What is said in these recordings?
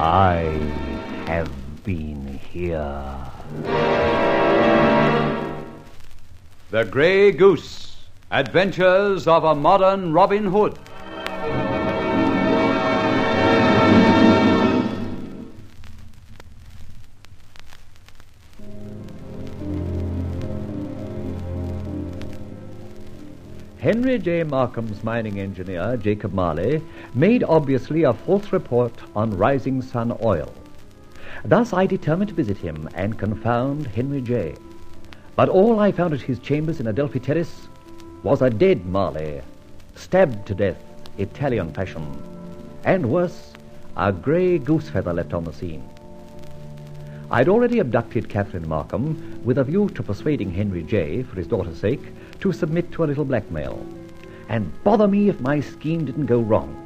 I have been here. The Grey Goose Adventures of a Modern Robin Hood. Henry J. Markham's mining engineer, Jacob Marley, made obviously a false report on Rising Sun Oil. Thus I determined to visit him and confound Henry J. But all I found at his chambers in Adelphi Terrace was a dead Marley, stabbed to death, Italian fashion, and worse, a grey goose feather left on the scene. I'd already abducted Catherine Markham with a view to persuading Henry J., for his daughter's sake, to submit to a little blackmail. And bother me if my scheme didn't go wrong.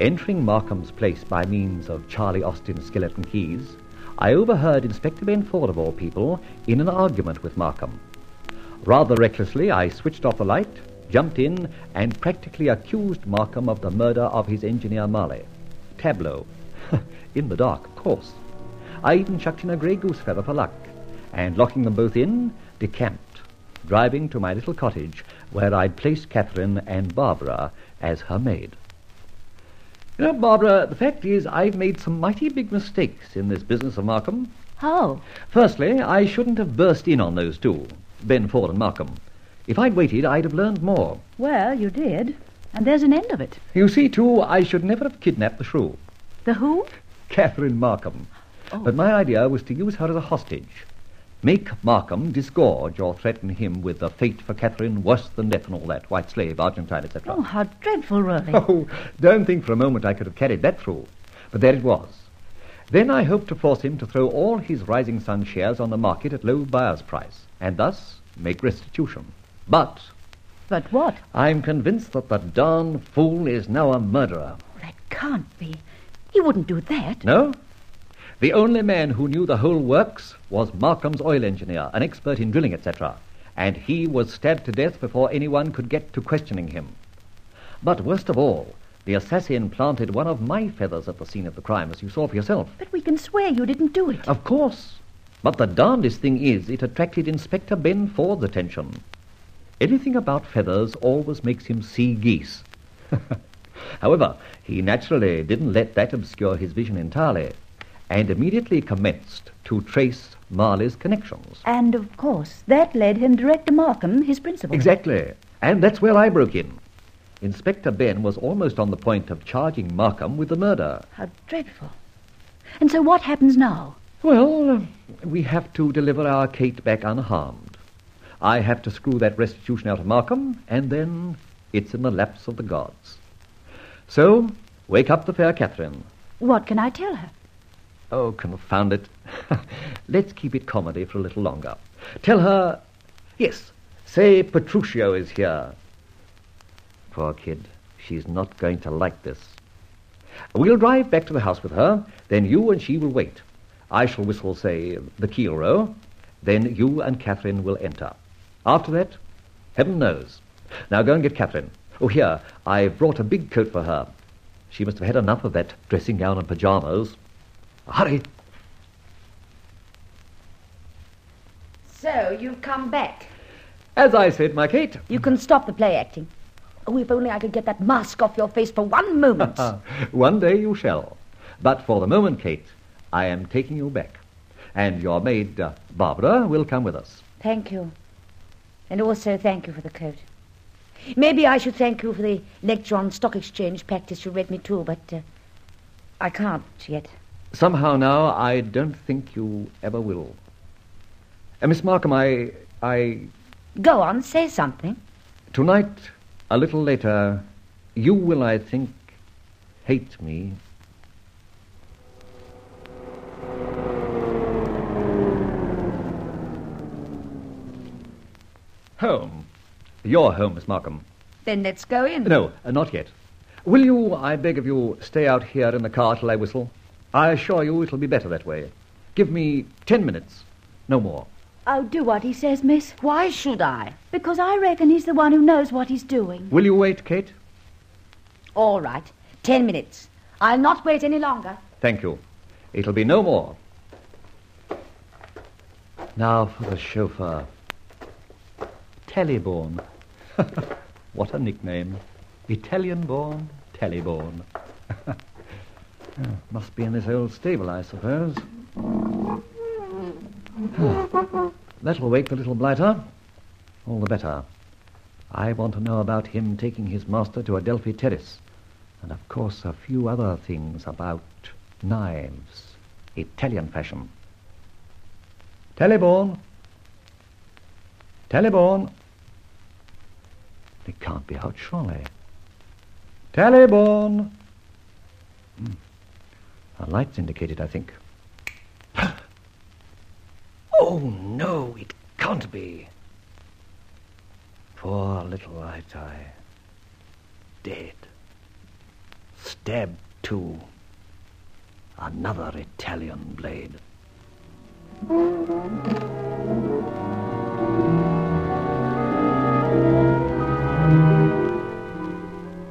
Entering Markham's place by means of Charlie Austin's skeleton keys, I overheard Inspector Ben Ford, of all people, in an argument with Markham. Rather recklessly, I switched off the light, jumped in, and practically accused Markham of the murder of his engineer Marley. Tableau. in the dark, of course. I even chucked in a grey goose feather for luck, and locking them both in, decamped, driving to my little cottage where I'd placed Catherine and Barbara as her maid. You know, Barbara, the fact is I've made some mighty big mistakes in this business of Markham. How? Firstly, I shouldn't have burst in on those two, Ben Ford and Markham. If I'd waited, I'd have learned more. Well, you did. And there's an end of it. You see, too, I should never have kidnapped the shrew, The who? Catherine Markham. Oh. But my idea was to use her as a hostage. Make Markham disgorge or threaten him with a fate for Catherine worse than death and all that, white slave, Argentine, etc. Oh, how dreadful, really. Oh, don't think for a moment I could have carried that through. But there it was. Then I hoped to force him to throw all his Rising Sun shares on the market at low buyer's price, and thus make restitution. But But what? I'm convinced that the darn fool is now a murderer. Oh, that can't be. He wouldn't do that. No? The only man who knew the whole works was Markham's oil engineer, an expert in drilling, etc. And he was stabbed to death before anyone could get to questioning him. But worst of all, the assassin planted one of my feathers at the scene of the crime, as you saw for yourself. But we can swear you didn't do it. Of course. But the darndest thing is, it attracted Inspector Ben Ford's attention. Anything about feathers always makes him see geese. However, he naturally didn't let that obscure his vision entirely, and immediately commenced to trace Marley's connections. And, of course, that led him direct to Markham, his principal. Exactly. And that's where I broke in. Inspector Ben was almost on the point of charging Markham with the murder. How dreadful. And so what happens now? Well, we have to deliver our Kate back unharmed. I have to screw that restitution out of Markham, and then it's in the laps of the gods. So, wake up the fair Catherine. What can I tell her? Oh, confound it. Let's keep it comedy for a little longer. Tell her, yes, say Petruchio is here. Poor kid, she's not going to like this. We'll drive back to the house with her, then you and she will wait. I shall whistle, say, the keel row, then you and Catherine will enter. After that, heaven knows. Now go and get Catherine. Oh, here, I've brought a big coat for her. She must have had enough of that dressing gown and pyjamas. Hurry. So, you've come back. As I said, my Kate. You can stop the play acting. Oh, if only I could get that mask off your face for one moment. One day you shall. But for the moment, Kate, I am taking you back. And your maid, uh, Barbara, will come with us. Thank you. And also thank you for the coat. Maybe I should thank you for the lecture on stock exchange practice you read me too, but uh, I can't yet. Somehow now, I don't think you ever will. Uh, Miss Markham, I. I. Go on, say something. Tonight, a little later, you will, I think, hate me. Home. Your home, Miss Markham. Then let's go in. No, uh, not yet. Will you, I beg of you, stay out here in the car till I whistle? I assure you it'll be better that way. Give me ten minutes, no more. Oh, do what he says, miss. Why should I? Because I reckon he's the one who knows what he's doing. Will you wait, Kate? All right. Ten minutes. I'll not wait any longer. Thank you. It'll be no more. Now for the chauffeur. Tellyborn. what a nickname. Italian born, Tellyborn. Must be in this old stable, I suppose. That'll wake the little blighter. All the better. I want to know about him taking his master to Adelphi Terrace. And of course, a few other things about knives, Italian fashion. Tellyborn. Tellyborn. It can't be out, surely. Tellyborn. Hmm. A light's indicated, I think. oh, no, it can't be. Poor little Itai. Dead. Stabbed too. Another Italian blade.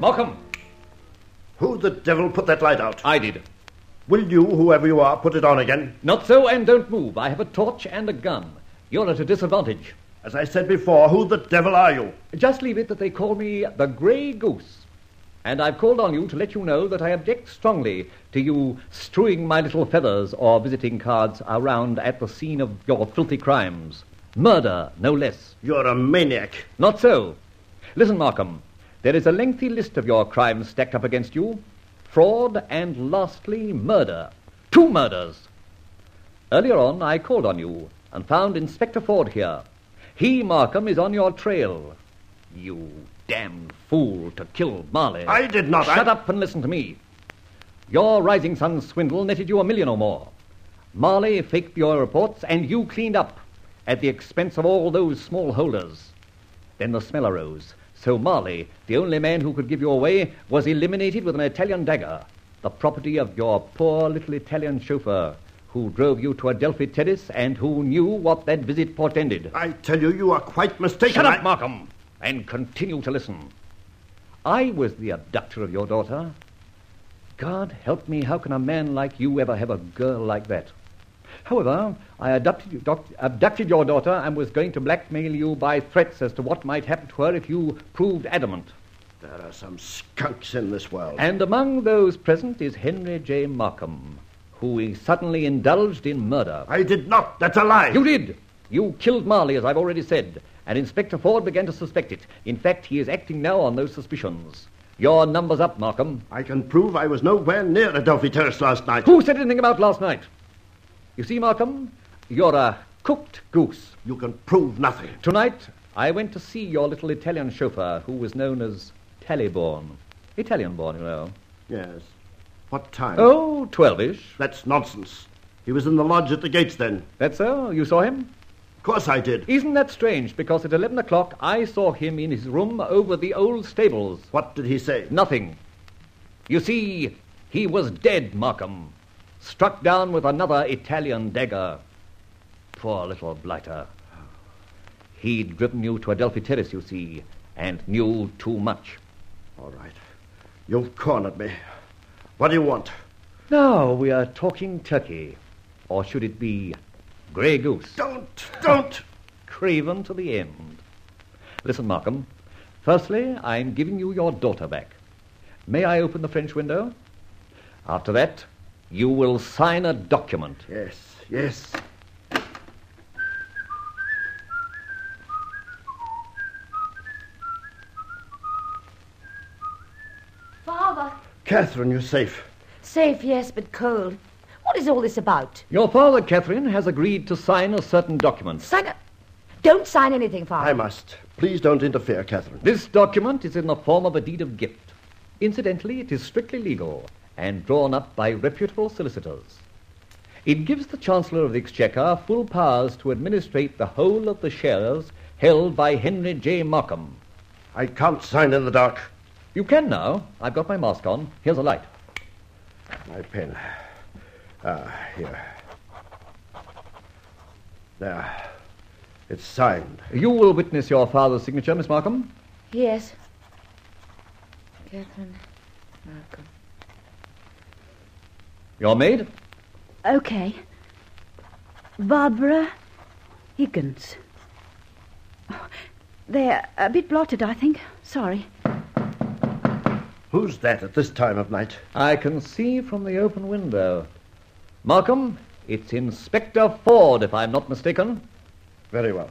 Malcolm! Who the devil put that light out? I did. Will you, whoever you are, put it on again? Not so, and don't move. I have a torch and a gun. You're at a disadvantage. As I said before, who the devil are you? Just leave it that they call me the Grey Goose. And I've called on you to let you know that I object strongly to you strewing my little feathers or visiting cards around at the scene of your filthy crimes. Murder, no less. You're a maniac. Not so. Listen, Markham. There is a lengthy list of your crimes stacked up against you fraud and lastly, murder. Two murders. Earlier on, I called on you and found Inspector Ford here. He, Markham, is on your trail. You damned fool to kill Marley. I did not. Shut I... up and listen to me. Your Rising Sun swindle netted you a million or more. Marley faked your reports, and you cleaned up at the expense of all those small holders. Then the smell arose. So Marley, the only man who could give you away, was eliminated with an Italian dagger, the property of your poor little Italian chauffeur, who drove you to Adelphi Terrace and who knew what that visit portended. I tell you, you are quite mistaken. Shut up, I... Markham, and continue to listen. I was the abductor of your daughter. God help me, how can a man like you ever have a girl like that? However, I abducted, doc, abducted, your daughter and was going to blackmail you by threats as to what might happen to her if you proved adamant. There are some skunks in this world. And among those present is Henry J. Markham, who suddenly indulged in murder. I did not. That's a lie. You did. You killed Marley, as I've already said, and Inspector Ford began to suspect it. In fact, he is acting now on those suspicions. Your number's up, Markham. I can prove I was nowhere near Adelphi Terrace last night. Who said anything about last night? You see, Markham, you're a cooked goose. You can prove nothing. Tonight, I went to see your little Italian chauffeur, who was known as Tallyborn. Italian born, you know. Yes. What time? Oh, twelve-ish. That's nonsense. He was in the lodge at the gates then. That's so? You saw him? Of course I did. Isn't that strange? Because at eleven o'clock I saw him in his room over the old stables. What did he say? Nothing. You see, he was dead, Markham. Struck down with another Italian dagger. Poor little blighter. He'd driven you to Adelphi Terrace, you see, and knew too much. All right. You've cornered me. What do you want? Now we are talking turkey. Or should it be grey goose? Don't, don't! Craven to the end. Listen, Markham. Firstly, I'm giving you your daughter back. May I open the French window? After that, you will sign a document. Yes, yes. Father. Catherine, you're safe. Safe, yes, but cold. What is all this about? Your father, Catherine, has agreed to sign a certain document. Sign a... Don't sign anything, Father. I must. Please don't interfere, Catherine. This document is in the form of a deed of gift. Incidentally, it is strictly legal and drawn up by reputable solicitors. It gives the Chancellor of the Exchequer full powers to administrate the whole of the shares held by Henry J. Markham. I can't sign in the dark. You can now. I've got my mask on. Here's a light. My pen. Ah, here. There. It's signed. You will witness your father's signature, Miss Markham. Yes. Catherine Markham. Your maid? Okay. Barbara Higgins. Oh, they're a bit blotted, I think. Sorry. Who's that at this time of night? I can see from the open window. Markham, it's Inspector Ford, if I'm not mistaken. Very well.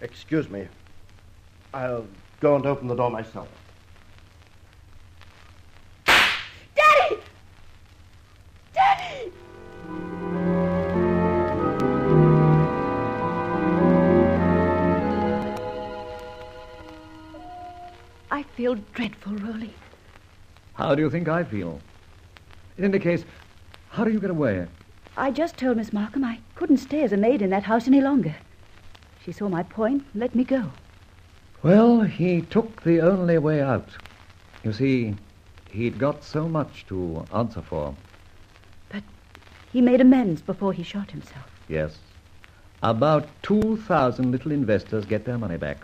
Excuse me. I'll go and open the door myself. I feel dreadful, Rolly. How do you think I feel? In any case, how do you get away? I just told Miss Markham I couldn't stay as a maid in that house any longer. She saw my point and let me go. Well, he took the only way out. You see, he'd got so much to answer for. But he made amends before he shot himself. Yes. About 2,000 little investors get their money back.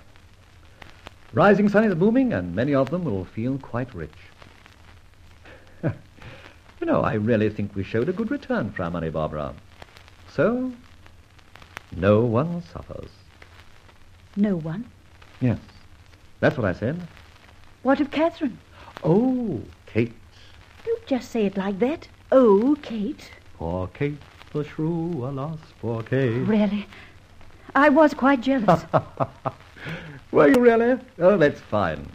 Rising Sun is booming, and many of them will feel quite rich. you know, I really think we showed a good return for our money, Barbara. So, no one suffers. No one. Yes, that's what I said. What of Catherine? Oh, Kate. Don't just say it like that. Oh, Kate. Poor Kate, the shrew, alas, poor Kate. Really? I was quite jealous. Were you really? Oh, that's fine.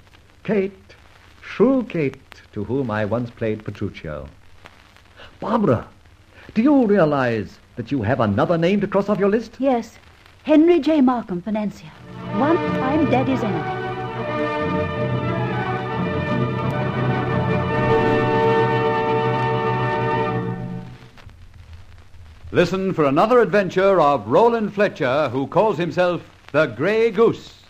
Kate, shrew Kate, to whom I once played Petruchio. Barbara, do you realize that you have another name to cross off your list? yes. Henry J. Markham, financier. One time Daddy's enemy. Listen for another adventure of Rolland Fletcher, who calls himself the Grey Goose.